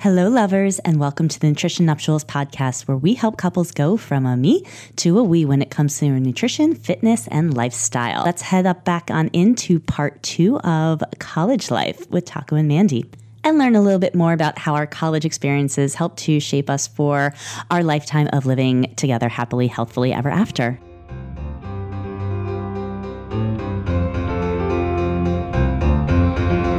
Hello, lovers, and welcome to the Nutrition Nuptials podcast, where we help couples go from a me to a we when it comes to nutrition, fitness, and lifestyle. Let's head up back on into part two of college life with Taco and Mandy and learn a little bit more about how our college experiences help to shape us for our lifetime of living together happily, healthfully ever after.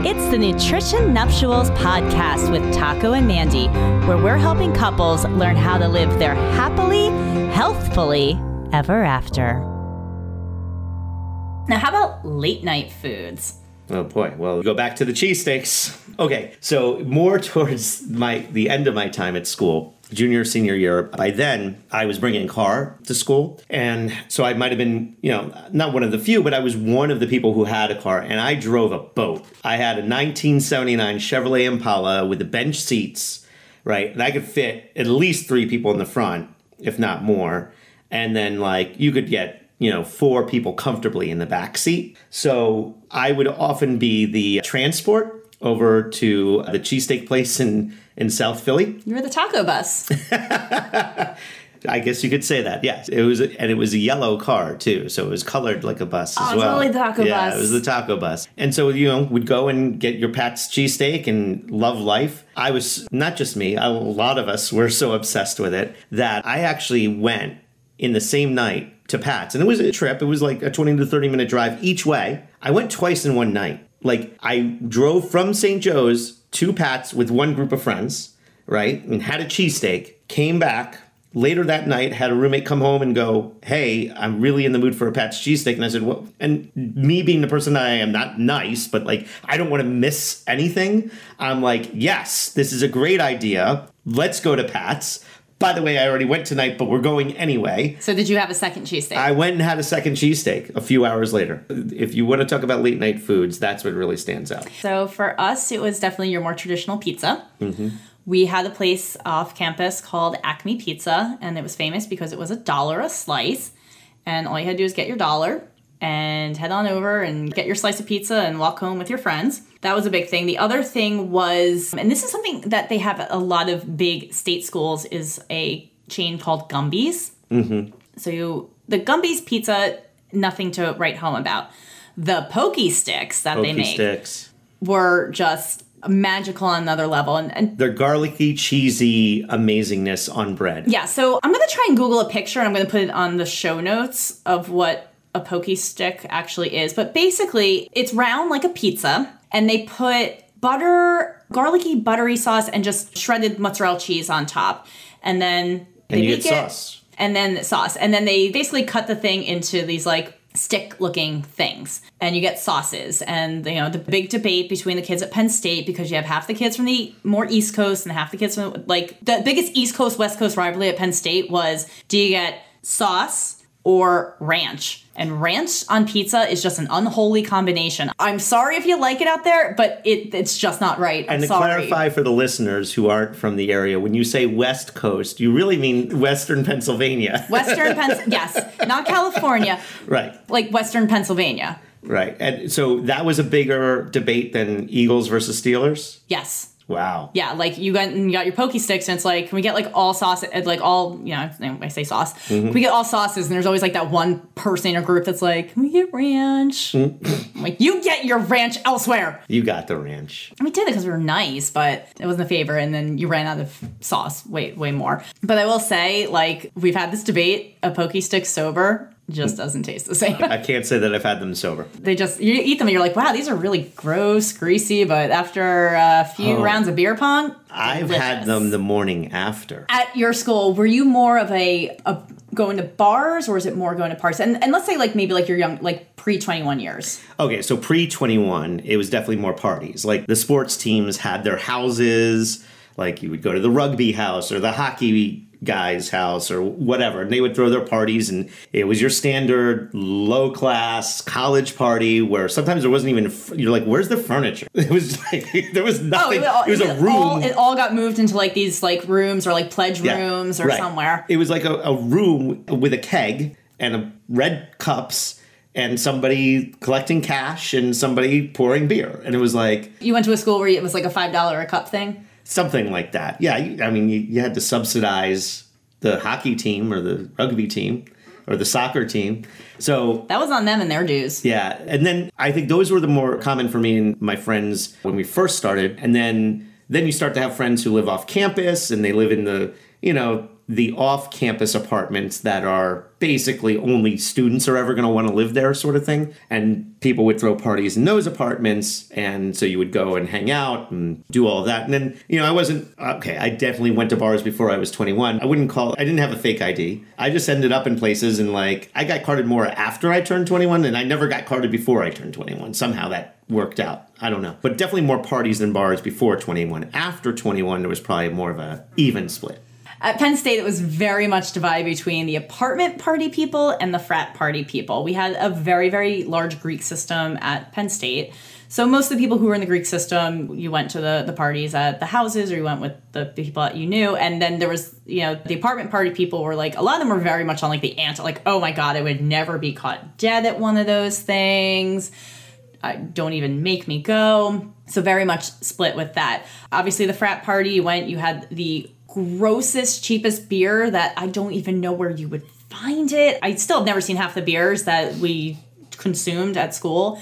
It's the Nutrition Nuptials podcast with Taco and Mandy, where we're helping couples learn how to live their happily, healthfully ever after. Now, how about late night foods? Oh boy. Well, go back to the cheesesteaks. Okay, so more towards my the end of my time at school, junior senior year. By then, I was bringing a car to school, and so I might have been, you know, not one of the few, but I was one of the people who had a car, and I drove a boat. I had a 1979 Chevrolet Impala with the bench seats, right, and I could fit at least three people in the front, if not more, and then like you could get you know, four people comfortably in the back seat. So I would often be the transport over to the cheesesteak place in, in South Philly. You were the taco bus. I guess you could say that. Yes, it was, a, and it was a yellow car too, so it was colored like a bus Oh, as it's well. totally the taco yeah, bus. it was the taco bus. And so you know, would go and get your Pat's cheesesteak and love life. I was not just me; a lot of us were so obsessed with it that I actually went in the same night to Pat's, and it was a trip. It was like a twenty to thirty minute drive each way. I went twice in one night. Like I drove from St. Joe's to Pat's with one group of friends, right, and had a cheesesteak. Came back later that night, had a roommate come home and go, "Hey, I'm really in the mood for a Pat's cheesesteak." And I said, Well, And me being the person that I am, not nice, but like I don't want to miss anything. I'm like, "Yes, this is a great idea. Let's go to Pat's." By the way, I already went tonight, but we're going anyway. so, did you have a second cheesesteak? I went and had a second cheesesteak a few hours later. If you want to talk about late night foods, that's what really stands out. So for us, it was definitely your more traditional pizza. Mm-hmm. We had a place off campus called Acme Pizza, and it was famous because it was a dollar a slice. And all you had to do is get your dollar and head on over and get your slice of pizza and walk home with your friends. That was a big thing. The other thing was, and this is something that they have at a lot of big state schools, is a chain called Gumby's. Mm-hmm. So you, the Gumby's pizza, nothing to write home about. The pokey sticks that they Pokey make sticks. were just magical on another level. And, and They're garlicky, cheesy amazingness on bread. yeah, so I'm gonna try and Google a picture and I'm gonna put it on the show notes of what a pokey stick actually is. But basically, it's round like a pizza, and they put butter, garlicky, buttery sauce, and just shredded mozzarella cheese on top. And then they And bake get it, sauce. and then sauce. And then they basically cut the thing into these like stick looking things and you get sauces and you know the big debate between the kids at Penn State because you have half the kids from the more east coast and half the kids from like the biggest east coast west coast rivalry at Penn State was do you get sauce or ranch. And ranch on pizza is just an unholy combination. I'm sorry if you like it out there but it, it's just not right. I'm And to sorry. clarify for the listeners who aren't from the area, when you say West Coast, you really mean Western Pennsylvania. western Pennsylvania yes not california. Right, like western pennsylvania. Right. And so that was a bigger debate than Eagles versus Steelers? yes Wow. Yeah, like you got you got your pokey sticks, and it's like, can we get like all sauce, like all you know? I say sauce. Mm-hmm. Can we get all sauces, and there's always like that one person in a group that's like, can we get ranch? Mm-hmm. I'm like, you get your ranch elsewhere. You got the ranch. And we did it because we were nice, but it wasn't a favor, and then you ran out of sauce way way more. But I will say, like, we've had this debate: a pokey stick sober just doesn't taste the same. I can't say that I've had them sober. they just you eat them, and you're like, wow, these are really gross, greasy. But after a few Oh. rounds of beer pong, I've had them the morning after. at your school, were you more of a, a going to bars or is it more going to parties? And, and let's say like maybe like you're young, like pre 21 years. Okay, so pre 21, it was definitely more parties. Like the sports teams had their houses, like you would go to the rugby house or the hockey guy's house or whatever, and they would throw their parties, and it was your standard low class college party where sometimes there wasn't even, you're like, where's the furniture? It was like, there was oh, nothing. all- it was a room. All, it all got moved into like these like rooms or like pledge Yeah, rooms or right. somewhere. It was like a, a room with a keg and a red cups and somebody collecting cash and somebody pouring beer. And it was like You went to a school where it was like a $5 a cup thing. Something like that. Yeah, you- I mean, you, you had to subsidize the hockey team or the rugby team or the soccer team. So That was on them and their dues. yeah, and then I think those were the more common for me and my friends when we first started, and then then you start to have friends who live off campus and they live in the you know the off campus apartments that are basically only students are ever going to want to live there sort of thing and people would throw parties in those apartments and so you would go and hang out and do all that. And then you know i wasn't okay i definitely went to bars before i was 21 i wouldn't call i didn't have a fake id i just ended up in places and like i got carded more after i turned 21 and i never got carded before i turned 21 somehow that worked out. I don't know. But definitely more parties than bars before 21 after 21 there was probably more of a even split At Penn State, it was very much divided between the apartment party people and the frat party people. We had a very, very large Greek system at Penn State. So most of the people who were in the Greek system, you went to the, the parties at the houses or you went with the people that you knew. And then there was, you know, the apartment party people were like, a lot of them were very much on like the anti, like, oh my God, I would never be caught dead at one of those things. I don't even make me go. So very much split with that. Obviously, the frat party you went, you had the grossest, cheapest beer that I don't even know where you would find it. I still have never seen half the beers that we consumed at school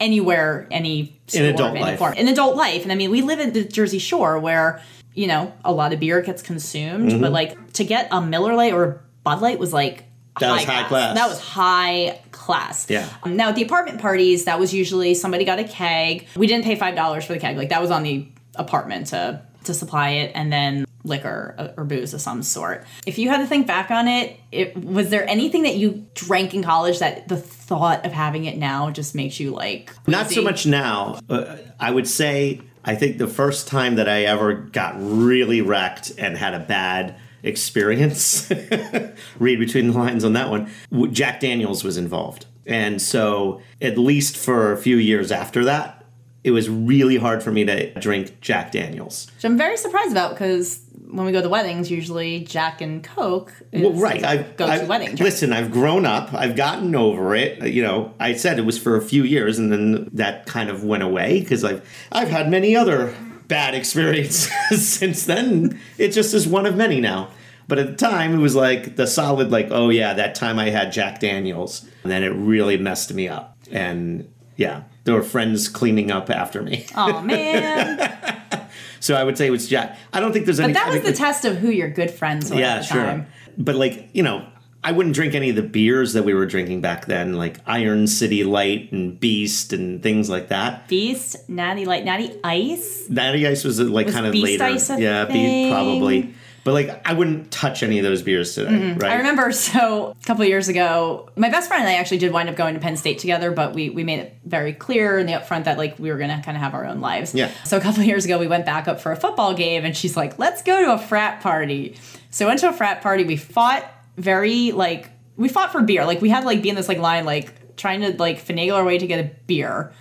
anywhere, any store of adult any life. form. In adult life. And I mean, we live in the Jersey Shore where, you know, a lot of beer gets consumed, Mm-hmm. but like to get a Miller Lite or a Bud Light was like That was high class. That was high class. Yeah. Um, now, at the apartment parties, that was usually somebody got a keg. We didn't pay $5 for the keg. Like, that was on the apartment to, to supply it, and then liquor uh, or booze of some sort. If you had to think back on it, it was there anything that you drank in college that the thought of having it now just makes you like Not so much now. Uh, I would say I think the first time that I ever got really wrecked and had a bad experience, read between the lines on that one, Jack Daniels was involved. And so, at least for a few years after that, it was really hard for me to drink Jack Daniels. Which I'm very surprised about because when we go to weddings, usually Jack and Coke is Well, right. I've, go-to I've- wedding drink. listen. I've grown up. I've gotten over it. You know, I said it was for a few years, and then that kind of went away because I've I've had many other bad experiences since then. It just is one of many now. But at the time, it was like the solid, like, oh yeah, that time I had Jack Daniels, and then it really messed me up. And yeah, there were friends cleaning up after me. Oh man. So I would say it was Jack. I don't think there's any. But that was the test of who your good friends were yeah, at the sure. time. But like, you know, I wouldn't drink any of the beers that we were drinking back then, like Iron City Light and Beast and things like that. Beast, Natty Light, Natty Ice. Natty Ice was uh, like Was kind of Beast later. Ice yeah, Be- probably. But like, I wouldn't touch any of those beers today, mm-hmm. right? I remember so a couple of years ago, my best friend and I actually did wind up going to Penn State together, but we, we made it very clear in the upfront that like we were gonna kind of have our own lives. Yeah. So a couple of years ago, we went back up for a football game, and she's like, "Let's go to a frat party." So we went to a frat party. We fought very like we fought for beer. Like we had like be in this like line, like trying to like finagle our way to get a beer.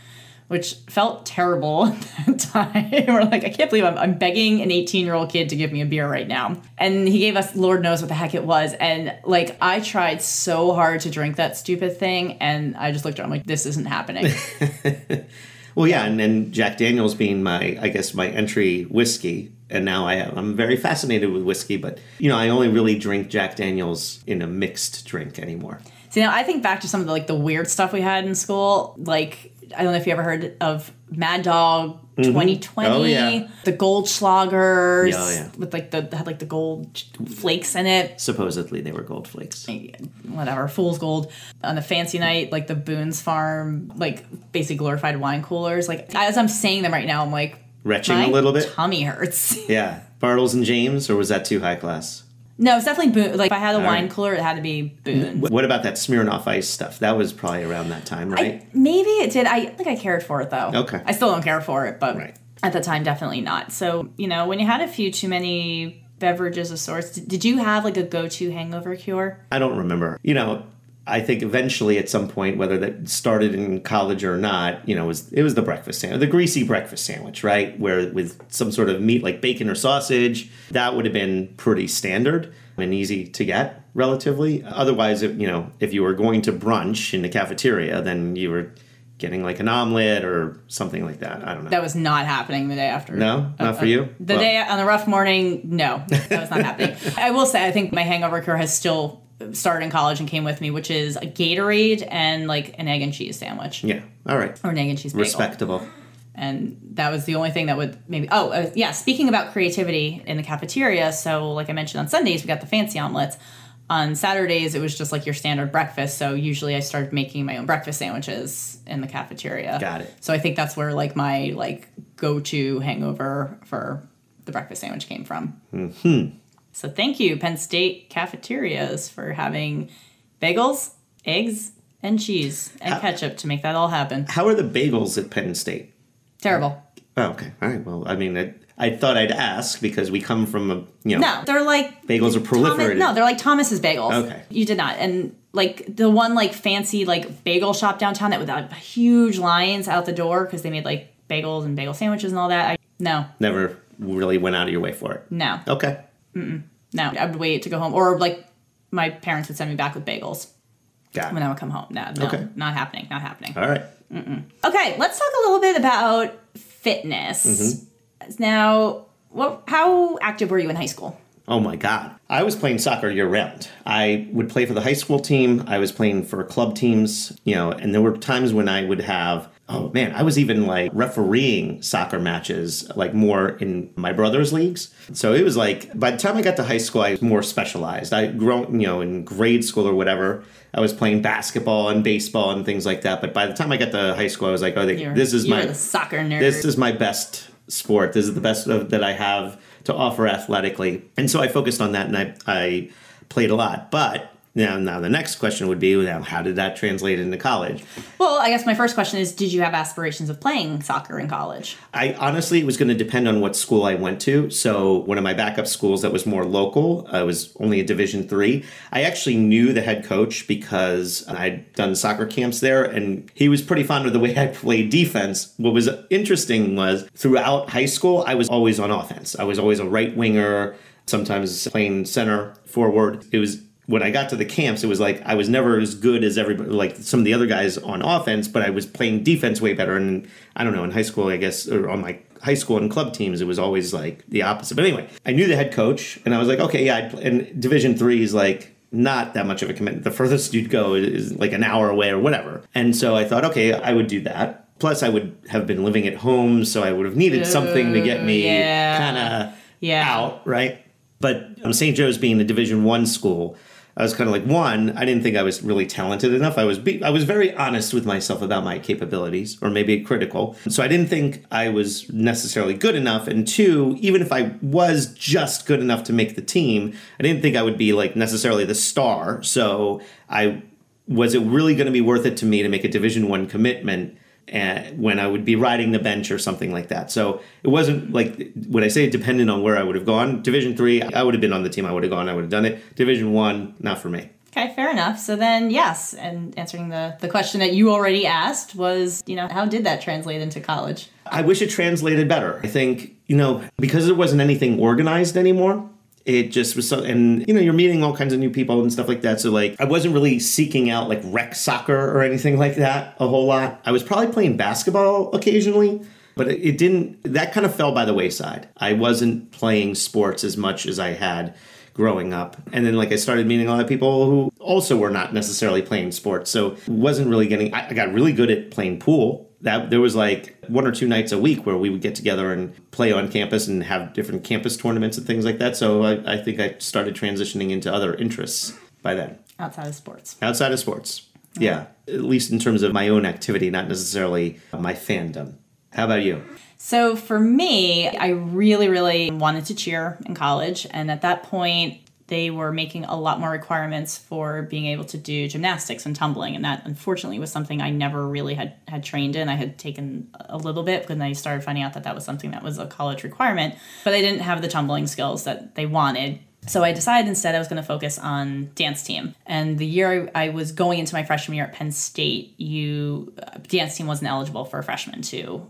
Which felt terrible at that time. We're like, I can't believe I'm, I'm begging an 18 year old kid to give me a beer right now. And he gave us, Lord knows what the heck it was. And like, I tried so hard to drink that stupid thing. And I just looked at him like, this isn't happening. Well, yeah, and then Jack Daniels being my, I guess, my entry whiskey, and now I I'm very fascinated with whiskey, but you know, I only really drink Jack Daniels in a mixed drink anymore. See, now I think back to some of the like the weird stuff we had in school. Like, I don't know if you ever heard of Mad Dog 2020, Oh, yeah. the Goldschlagers Yeah, oh, yeah. with like the had like the gold flakes in it. Supposedly, they were gold flakes. whatever, fool's gold. On the fancy night, like the Boone's Farm, like basically glorified wine coolers. Like as I'm saying them right now, I'm like Retching a little bit. Tummy hurts. Yeah, Bartles and James, or was that too high class? No, it's definitely Boone. Like if I had a wine right. cooler, it had to be Boone. What about that Smirnoff Ice stuff? That was probably around that time, right? I, maybe it did. I think I cared for it though. Okay. I still don't care for it, but Right. at the time, definitely not. So you know, when you had a few too many beverages of sorts, did, did you have like a go-to hangover cure? I don't remember. You know, I think eventually at some point, whether that started in college or not, you know, it was it was the breakfast sandwich, the greasy breakfast sandwich, right? Where with some sort of meat like bacon or sausage, that would have been pretty standard and easy to get relatively. Otherwise, if, you know, if you were going to brunch in the cafeteria, then you were getting like an omelet or something like that. I don't know. That was not happening the day after. no, uh, not for you. The Well, day on the rough morning, no, that was not happening. I will say, I think my hangover cure has still started in college and came with me, which is a Gatorade and like an egg and cheese sandwich Yeah. All right. or an egg and cheese bagel. Respectable. and that was the only thing that would maybe oh uh, yeah speaking about creativity in the cafeteria so like i mentioned on sundays we got the fancy omelets on saturdays it was just like your standard breakfast so usually i started making my own breakfast sandwiches in the cafeteria Got it. so i think that's where like my like go-to hangover for the breakfast sandwich came from mm-hmm. So thank you penn state cafeterias for having bagels eggs and cheese and ketchup to make that all happen How are the bagels at Penn State? terrible Oh, okay. All right. Well, I mean, I, I thought I'd ask because we come from a, you know, No, they're like bagels are Thomas, no, they're like Thomas's bagels. Okay. you did not, and like the one like fancy like bagel shop downtown that with uh, huge lines out the door because they made like bagels and bagel sandwiches and all that. I, no, Never really went out of your way for it. no, Okay. No. I would wait to go home, or like my parents would send me back with bagels Got when. I would come home. No, no, Okay. not happening, not happening. All right. Okay, let's talk a little bit about fitness. Mm-hmm. Now, what? How active were you in high school? Oh my God. I was playing soccer year round. I would play for the high school team. I was playing for club teams, you know, and there were times when I would have, oh man, I was even like refereeing soccer matches, like more in my brother's leagues. So it was like, by the time I got to high school, I was more specialized. I grown, you know, in grade school or whatever, I was playing basketball and baseball and things like that. But by the time I got to high school, I was like, oh, they, this is my soccer nerd. this is my best sport. This is the best of, that I have to offer athletically. And so I focused on that and I, I played a lot. But now, now the next question would be, now, how did that translate into college? well, I guess my first question is: Did you have aspirations of playing soccer in college? I honestly, it was going to depend on what school I went to. So one of my backup schools that was more local, uh, was only a Division three. I actually knew the head coach because I'd done soccer camps there, and he was pretty fond of the way I played defense. What was interesting was throughout high school, I was always on offense. I was always a right winger, sometimes playing center forward. It was when I got to the camps, it was like I was never as good as everybody, like some of the other guys on offense, but I was playing defense way better. And I don't know, in high school, I guess, or on my high school and club teams, it was always like the opposite. But anyway, I knew the head coach, and I was like, okay, yeah. And Division three is like not that much of a commitment. The furthest you'd go is like an hour away or whatever. And so I thought, okay, I would do that. Plus, I would have been living at home, so I would have needed something to get me yeah. kind of Yeah. out, right? But um, St. Joe's being a Division One school, I was kind of like one. I didn't think I was really talented enough. I was be- I was very honest with myself about my capabilities, or maybe critical. So I didn't think I was necessarily good enough. And two, even if I was just good enough to make the team, I didn't think I would be like necessarily the star. So I was it really going to be worth it to me to make a Division One commitment? And when I would be riding the bench or something like that. So it wasn't like when I say dependent on where I would have gone. Division three, I would have been on the team. I would have gone. I would have done it. Division one, not for me. Okay, fair enough. So then, yes, and answering the the question that you already asked was, you know, how did that translate into college? I wish it translated better. I think you know because there wasn't anything organized anymore. It just was so, and you know, you're meeting all kinds of new people and stuff like that. So, like, I wasn't really seeking out like rec soccer or anything like that a whole lot. I was probably playing basketball occasionally, but it, didn't, that kind of fell by the wayside. I wasn't playing sports as much as I had growing up. And then, like, I started meeting a lot of people who also were not necessarily playing sports. So, wasn't really getting, I got really good at playing pool that there was like one or two nights a week where we would get together and play on campus and have different campus tournaments and things like that. So I, I think I started transitioning into other interests by then Outside of sports. outside of sports. Yeah, at least in terms of my own activity, not necessarily my fandom. How about you? So for me, I really, really wanted to cheer in college. And at that point, they were making a lot more requirements for being able to do gymnastics and tumbling. And that unfortunately was something I never really had, had trained in. I had taken a little bit when I started finding out that that was something that was a college requirement, but I didn't have the tumbling skills that they wanted. So I decided instead I was going to focus on dance team. And the year I was going into my freshman year at Penn State, you uh, dance team wasn't eligible for freshmen to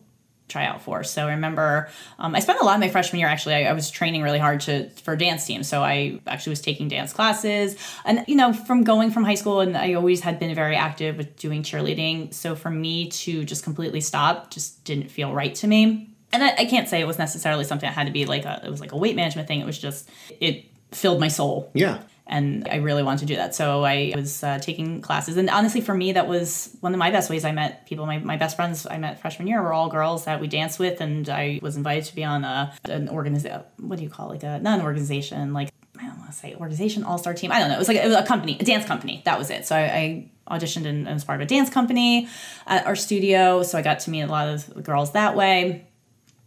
try out for. So I remember um, I spent a lot of my freshman year actually. I, I, was training really hard to for dance team. So I actually was taking dance classes, and you know from going from high school, and I always had been very active with doing cheerleading. So for me to just completely stop just didn't feel right to me. And I, I can't say it was necessarily something that had to be like a it was like a weight management thing. It was just it filled my soul. Yeah and I really wanted to do that. So I was uh, taking classes, and honestly, for me, that was one of my best ways I met people. My, my best friends I met freshman year were all girls that we danced with, and I was invited to be on a an organization. What do you call it? like a not an organization like I don't want to say organization all star team. I don't know. It was like it was a company, a dance company. That was it. So I, I auditioned and, and was part of a dance company at our studio. So I got to meet a lot of girls that way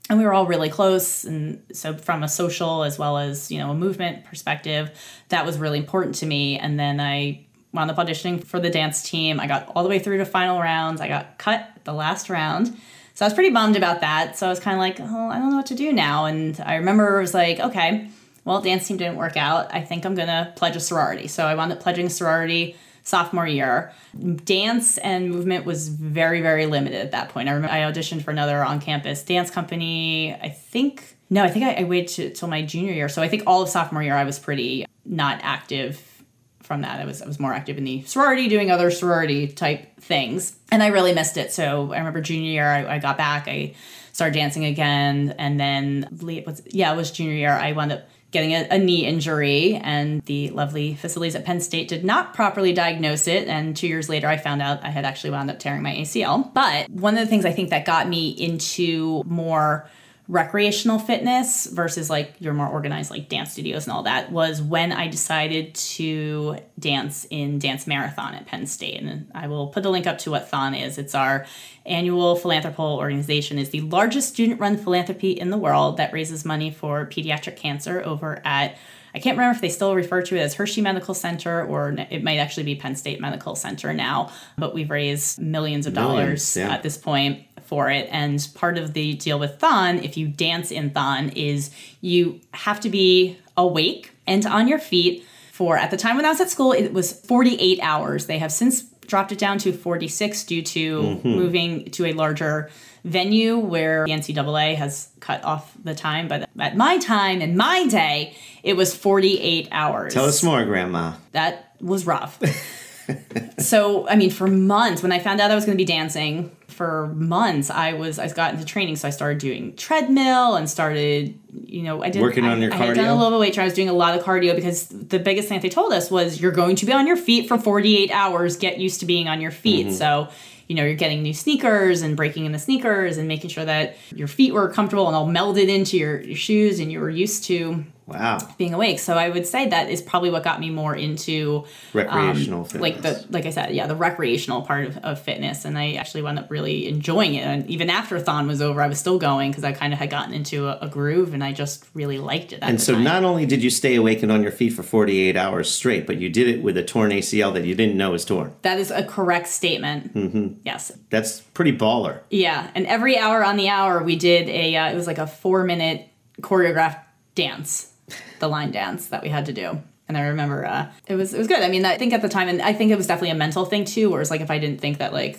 and we were all really close and so from a social as well as you know a movement perspective that was really important to me. And then i wound up auditioning for the dance team. I got all the way through to final rounds. I got cut the last round. So i was pretty bummed about that. So i was kind of like oh i don't know what to do now. And i remember it was like okay well dance team didn't work out. I think i'm gonna pledge a sorority. So i wound up pledging a sorority sophomore year. Dance and movement was very, very limited at that point. I remember I auditioned for another on campus dance company. I think, no, I think I, I waited till my junior year. So I think all of sophomore year I was pretty not active from that. I was I was more active in the sorority, doing other sorority type things, and I really missed it. So I remember junior year, I, I got back, I started dancing again, and then was yeah, it was junior year. I wound up getting a, a, knee injury, and the lovely facilities at Penn State did not properly diagnose it. And two years later, I found out I had actually wound up tearing my ACL. But one of the things I think that got me into more recreational fitness versus like your more organized like dance studios and all that was when I decided to dance in Dance Marathon at Penn State. And I will put the link up to what Thon is. It's our annual philanthropical organization is the largest student-run philanthropy in the world that raises money for pediatric cancer over at I can't remember if they still refer to it as Hershey Medical Center or it might actually be Penn State Medical Center now, but we've raised millions of dollars millions, yeah. at this point for it. And part of the deal with Thon, if you dance in Thon, is you have to be awake and on your feet for, at the time when I was at school, it was 48 hours. They have since dropped it down to 46 due to mm-hmm. moving to a larger venue where the NCAA has cut off the time. But at my time, in my day, it was 48 hours. Tell us more, Grandma. That was rough. so, I mean, for months, when I found out I was going to be dancing, for months I was I got into training, so I started doing treadmill and started you know I did working I, on your I cardio. I had done a little weight training. I was doing a lot of cardio because the biggest thing they told us was you're going to be on your feet for 48 hours. Get used to being on your feet. Mm-hmm. So you know, you're getting new sneakers and breaking in the sneakers and making sure that your feet were comfortable and all melded into your, your shoes and you were used to Wow. Being awake. So I would say that is probably what got me more into recreational um, fitness. Like the like I said, yeah, the recreational part of, of fitness. And I actually wound up really enjoying it. And even after Thon was over, I was still going because I kind of had gotten into a, a, groove and I just really liked it. and so time. not only did you stay awake and on your feet for 48 hours straight, but you did it with a torn ACL that you didn't know was torn. That is a correct statement. Mm-hmm. Yes. That's pretty baller. Yeah. And every hour on the hour, we did a, uh, it was like a four minute choreographed dance the line dance that we had to do. And I remember uh, it was it was good. I mean, I think at the time, and I think it was definitely a mental thing too. Where it's like if I didn't think that like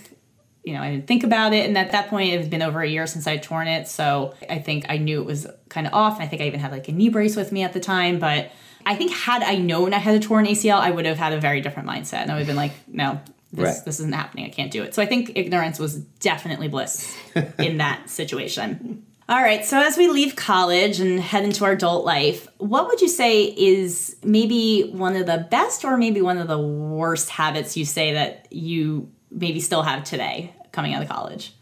you know, I didn't think about it. And at that point, it had been over a year since I'd torn it. So I think I knew it was kind of off. And I think I even had like a knee brace with me at the time. But I think had I known I had a torn ACL, I would have had a very different mindset. And I would have been like, no, this, right. this isn't happening. I can't do it. So I think ignorance was definitely bliss in that situation. All right, so as we leave college and head into our adult life, what would you say is maybe one of the best or maybe one of the worst habits you say that you maybe still have today coming out of college?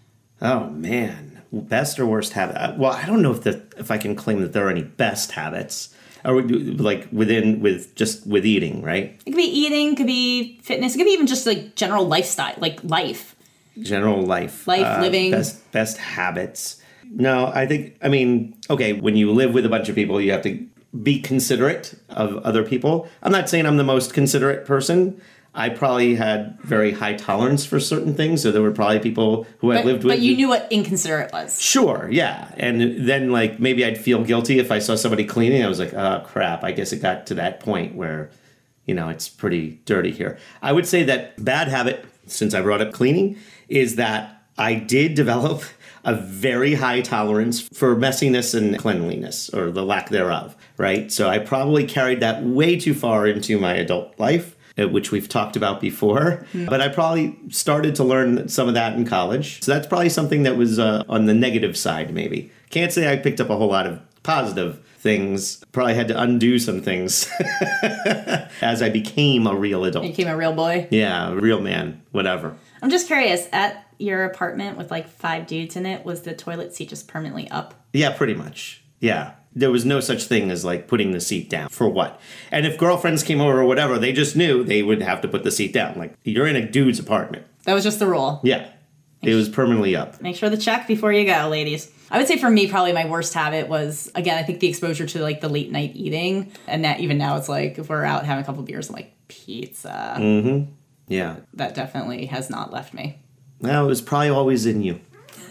Oh man, best or worst habit? Well, I don't know if the if I can claim that there are any best habits or like within with just with eating, right? It could be eating, could be fitness, it could be even just like general lifestyle, like life. General life. Life, uh, living. Best best habits. No, I think, I mean, okay, when you live with a bunch of people, you have to be considerate of other people. I'm not saying I'm the most considerate person. I probably had very high tolerance for certain things, so there were probably people who I lived with. But you knew what inconsiderate was. Sure, yeah, and then like maybe I'd feel guilty if I saw somebody cleaning. I was like, oh crap! I guess it got to that point where, you know, it's pretty dirty here. I would say that bad habit, since I brought up cleaning, is that I did develop a very high tolerance for messiness and cleanliness or the lack thereof, right? So I probably carried that way too far into my adult life. Uh, Which we've talked about before, but I probably started to learn some of that in college. So that's probably something that was uh, on the negative side, maybe. Can't say I picked up a whole lot of positive things. Probably had to undo some things as I became a real You adult. became a real boy. Yeah, a real man, whatever. I'm just curious. At your apartment with like five dudes in it, was the toilet seat just permanently up? Yeah, pretty much. Yeah. There was no such thing as like putting the seat down. For what? And if girlfriends came over or whatever, they just knew they would have to put the seat down. Like, you're in a dude's apartment. That was just the rule. Yeah. It was permanently up. Make sure to check before you go, ladies. I would say for me, probably my worst habit was again, I think the exposure to like the late night eating, and that even now it's like if we're out having a couple beers, I'm like pizza. Mm-hmm. Yeah. That definitely has not left me. Well, it was probably always in you.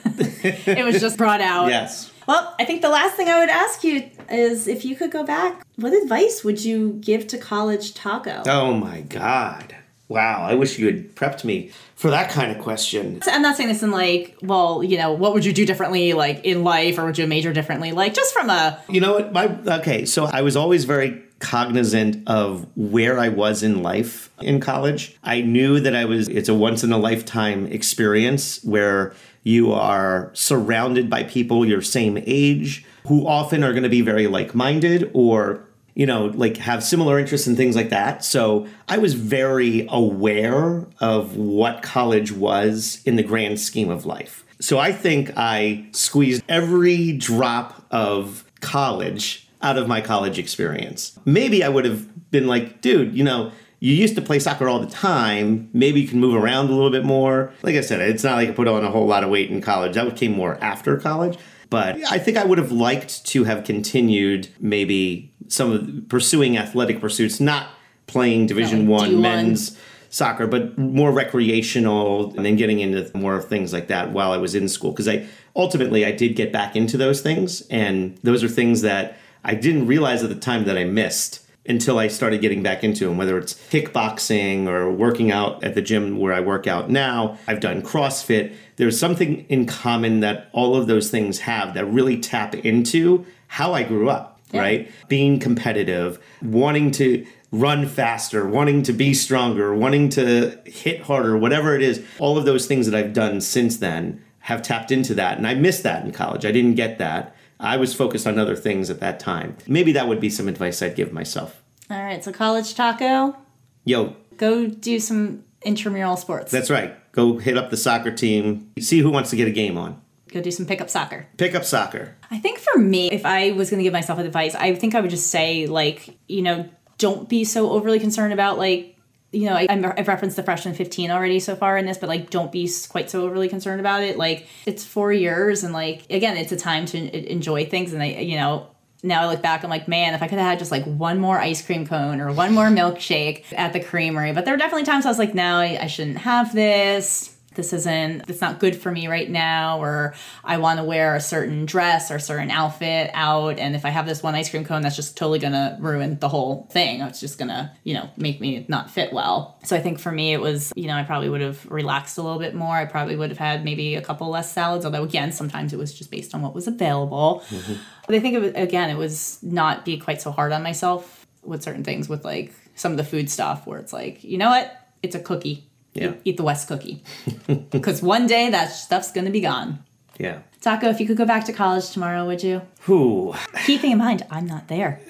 It was just brought out. Yes. Well, I think the last thing I would ask you is if you could go back, what advice would you give to college taco? Oh my God. Wow. I wish you had prepped me for that kind of question. I'm not saying this in like, well, you know, what would you do differently, like in life, or would you major differently? Like, just from a You know what? My okay. So I was always very cognizant of where I was in life in college. I knew that I was. It's a once in a lifetime experience where you are surrounded by people your same age who often are going to be very like minded or you know, like have similar interests and things like that. So I was very aware of what college was in the grand scheme of life. So I think I squeezed every drop of college out of my college experience. Maybe I would have been like, dude, you know, you used to play soccer all the time. Maybe you can move around a little bit more. Like I said, it's not like I put on a whole lot of weight in college. That came more after college. But I think I would have liked to have continued maybe some of pursuing athletic pursuits, not playing Division One D1. men's soccer, but more recreational, and then getting into more things like that while I was in school. Because I ultimately I did get back into those things, and those are things that I didn't realize at the time that I missed until I started getting back into them. Whether it's kickboxing or working out at the gym where I work out now, I've done CrossFit. There's something in common that all of those things have that really tap into how I grew up right? Being competitive, wanting to run faster, wanting to be stronger, wanting to hit harder, whatever it is. All of those things that I've done since then have tapped into that. And I missed that in college. I didn't get that. I was focused on other things at that time. Maybe that would be some advice I'd give myself. all right. So college taco, Yo, go do some intramural sports. that's right. Go hit up the soccer team, see who wants to get a game on. go do some pickup soccer. Pick up soccer. I think for me, if I was going to give myself advice, I think I would just say, like, you know, don't be so overly concerned about, like, you know, I, I've referenced the freshman 15 already so far in this, but like, don't be quite so overly concerned about it. Like, it's four years, and like, again, it's a time to enjoy things. And I, you know, now I look back, I'm like, man, if I could have had just like one more ice cream cone or one more milkshake at the creamery. But there were definitely times I was like, no, I, I shouldn't have this this isn't it's not good for me right now or i want to wear a certain dress or certain outfit out and if i have this one ice cream cone that's just totally gonna ruin the whole thing. It's just gonna you know make me not fit well. So i think for me it was you know i probably would have relaxed a little bit more. I probably would have had maybe a couple less salads although again sometimes it was just based on what was available. Mm-hmm. But i think it was again it was not be quite so hard on myself with certain things with like some of the food stuff where it's like you know what? It's a cookie Yeah. eat the West cookie. Because one day that stuff's going to be gone. Yeah. Taco, if you could go back to college tomorrow, would you? Whew. Keeping in mind, I'm not there.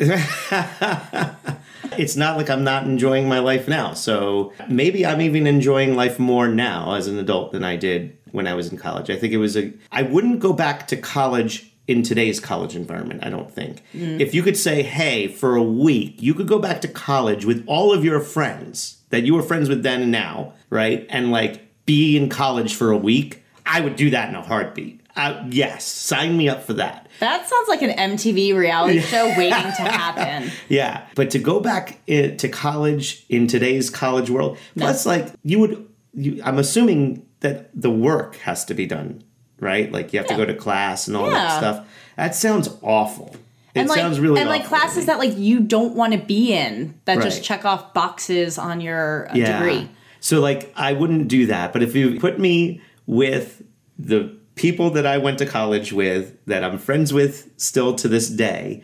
it's not like I'm not enjoying my life now. So maybe I'm even enjoying life more now as an adult than I did when I was in college. I think it was a, I wouldn't go back to college in today's college environment, I don't think. If you could say, hey, for a week, you could go back to college with all of your friends that you were friends with then and now, right? And like be in college for a week, I would do that in a heartbeat. Uh, yes, sign me up for that. That sounds like an MTV reality show waiting to happen. Yeah, but to go back i- to college in today's college world, plus like you would, you, I'm assuming that the work has to be done, right? Like you have to go to class and all that stuff. That sounds awful. It and like, sounds really and like classes that like you don't want to be in that just check off boxes on your uh, yeah. degree. So like I wouldn't do that, but if you put me with the people that I went to college with that I'm friends with still to this day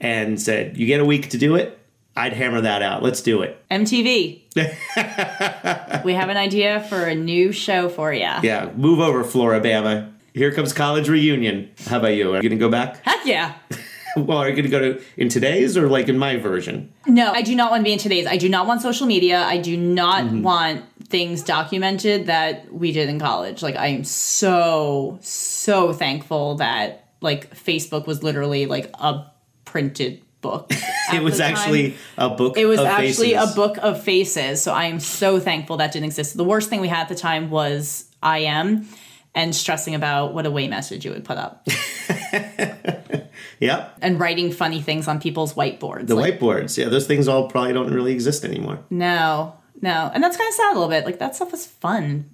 and said, You get a week to do it, I'd hammer that out. Let's do it. MTV. we have an idea for a new show for you. Yeah, move over, Floribama. Here comes college reunion. How about you? Are you going to go back? Heck yeah. well, are you going to go to in today's or like in my version? No, I do not want to be in today's. I do not want social media. I do not Mm-hmm. want things documented that we did in college. Like I am so so thankful that like Facebook was literally like a printed book. It was actually a book. It was of actually faces. a book of faces. So AIM so thankful that didn't exist. The worst thing we had at the time was I am and stressing about what away message you would put up Yep. and writing funny things on people's whiteboards. The Like, whiteboards. Yeah, those things all probably don't really exist anymore. No, no. And that's kind of sad a little bit. Like that stuff was fun.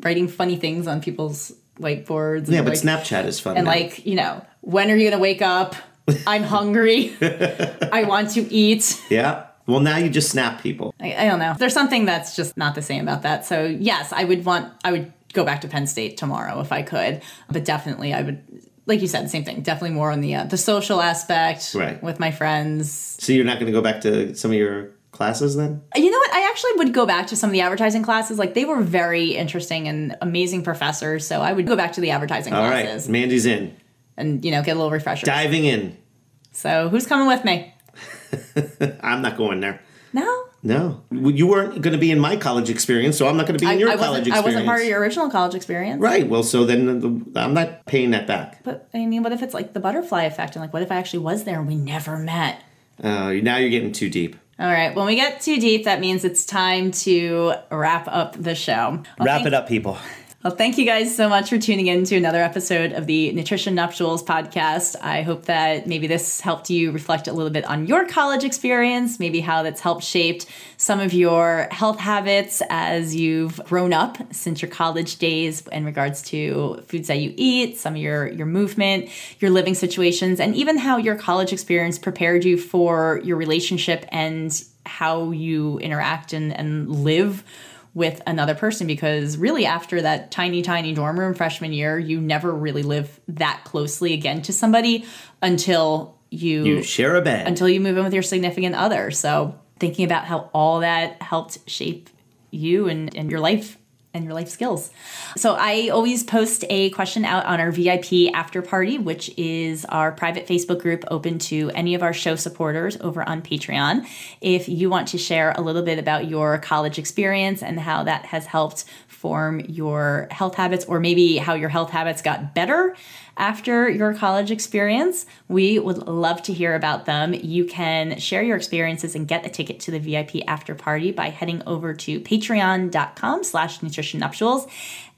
Writing funny things on people's whiteboards. Yeah, but like, Snapchat is fun. And now. like, you know, when are you going to wake up? I'm hungry. I want to eat. yeah. Well, now you just snap people. I, I don't know. There's something that's just not the same about that. So yes, I would want. I would go back to Penn State tomorrow if I could. But definitely, I would. Like you said, same thing. Definitely more on the uh, the social aspect Right. with my friends. So you're not going to go back to some of your classes then? You know what? I actually would go back to some of the advertising classes. Like they were very interesting and amazing professors. So I would go back to the advertising All right, classes Mandy's in, and you know get a little refresher. diving in. So who's coming with me? I'm not going there. No, No, you weren't going to be in my college experience, so I'm not going to be in your I college wasn't. I wasn't part of your original college experience. Right. Well, so then the, I'm not paying that back. But I mean, what if it's like the butterfly effect? And like, what if I actually was there and we never met? Uh, now you're getting too deep. All right. When we get too deep, that means it's time to wrap up the show. Well, Wrap thank- it up, people. Well, thank you guys so much for tuning in to another episode of the Nutrition Nuptials podcast. I hope that maybe this helped you reflect a little bit on your college experience, maybe how that's helped shaped some of your health habits as you've grown up since your college days in regards to foods that you eat, some of your your movement, your living situations, and even how your college experience prepared you for your relationship and how you interact and, and live with another person because really after that tiny tiny dorm room freshman year you never really live that closely again to somebody until you, You share a bed. until you move in with your significant other so thinking about how all that helped shape you and, and your life and your life skills. So I always post a question out on our VIP after party, which is our private Facebook group open to any of our show supporters over on Patreon. If you want to share a little bit about your college experience and how that has helped form your health habits or maybe how your health habits got better after your college experience, we would love to hear about them. You can share your experiences and get a ticket to the VIP after party by heading over to patreon.com slash nutrition nuptials.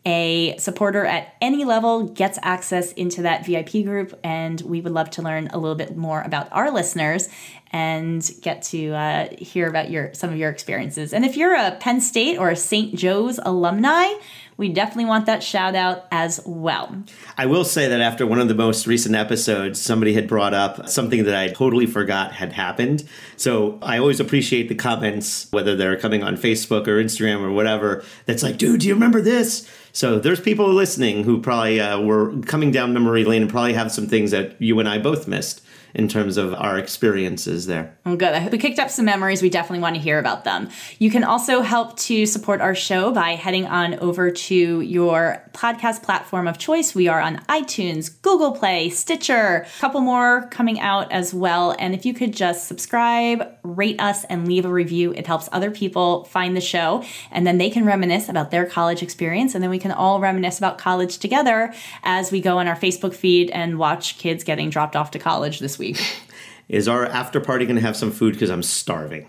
A supporter at any level gets access into that VIP group, and we would love to learn a little bit more about our listeners and get to uh, hear about your some of your experiences. And if you're a Penn State or a St. Joe's alumni, we definitely want that shout out as well. I will say that after one of the most recent episodes, somebody had brought up something that I totally forgot had happened. So I always appreciate the comments, whether they're coming on Facebook or Instagram or whatever, that's like, dude, do you remember this? So there's people listening who probably uh, were coming down memory lane and probably have some things that you and I both missed in terms of our experiences there. Oh, good. We kicked up some memories. We definitely want to hear about them. You can also help to support our show by heading on over to your podcast platform of choice. We are on iTunes, Google Play, Stitcher, a couple more coming out as well. And if you could just subscribe, rate us, and leave a review, it helps other people find the show. And then they can reminisce about their college experience. And then we can all reminisce about college together as we go on our Facebook feed and watch kids getting dropped off to college this week. Is our after party going to have some food? Because I'm starving.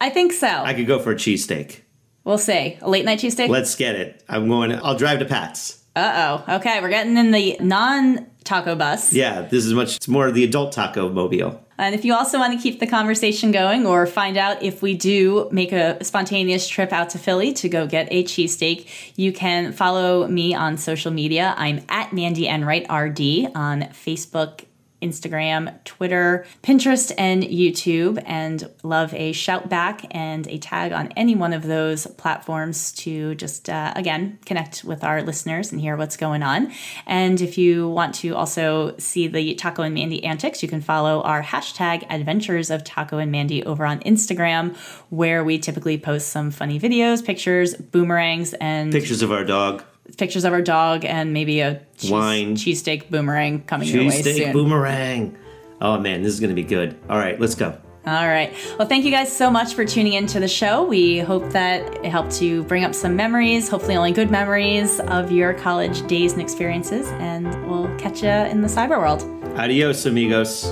I think so. I could go for a cheesesteak. We'll see. A late night cheesesteak? Let's get it. I'm going. I'll drive to Pat's. Uh oh. Okay, we're getting in the non taco bus. Yeah, this is much. It's more the adult taco mobile. And if you also want to keep the conversation going or find out if we do make a spontaneous trip out to Philly to go get a cheesesteak, you can follow me on social media. I'm at Mandy Enright RD on Facebook, Instagram, Twitter, Pinterest, and YouTube, and love a shout back and a tag on any one of those platforms to just, uh, again, connect with our listeners and hear what's going on. And if you want to also see the Taco and Mandy antics, you can follow our hashtag Adventures of Taco and Mandy over on Instagram, where we typically post some funny videos, pictures, boomerangs, and Pictures of our dog. Pictures of our dog and maybe a cheese, Wine. cheesesteak boomerang coming your way Cheesesteak soon. boomerang. Oh man, this is gonna be good. All right, let's go. All right. Well, thank you guys so much for tuning into the show. We hope that it helped to bring up some memories, hopefully only good memories of your college days and experiences. And we'll catch you in the cyber world. Adios, amigos.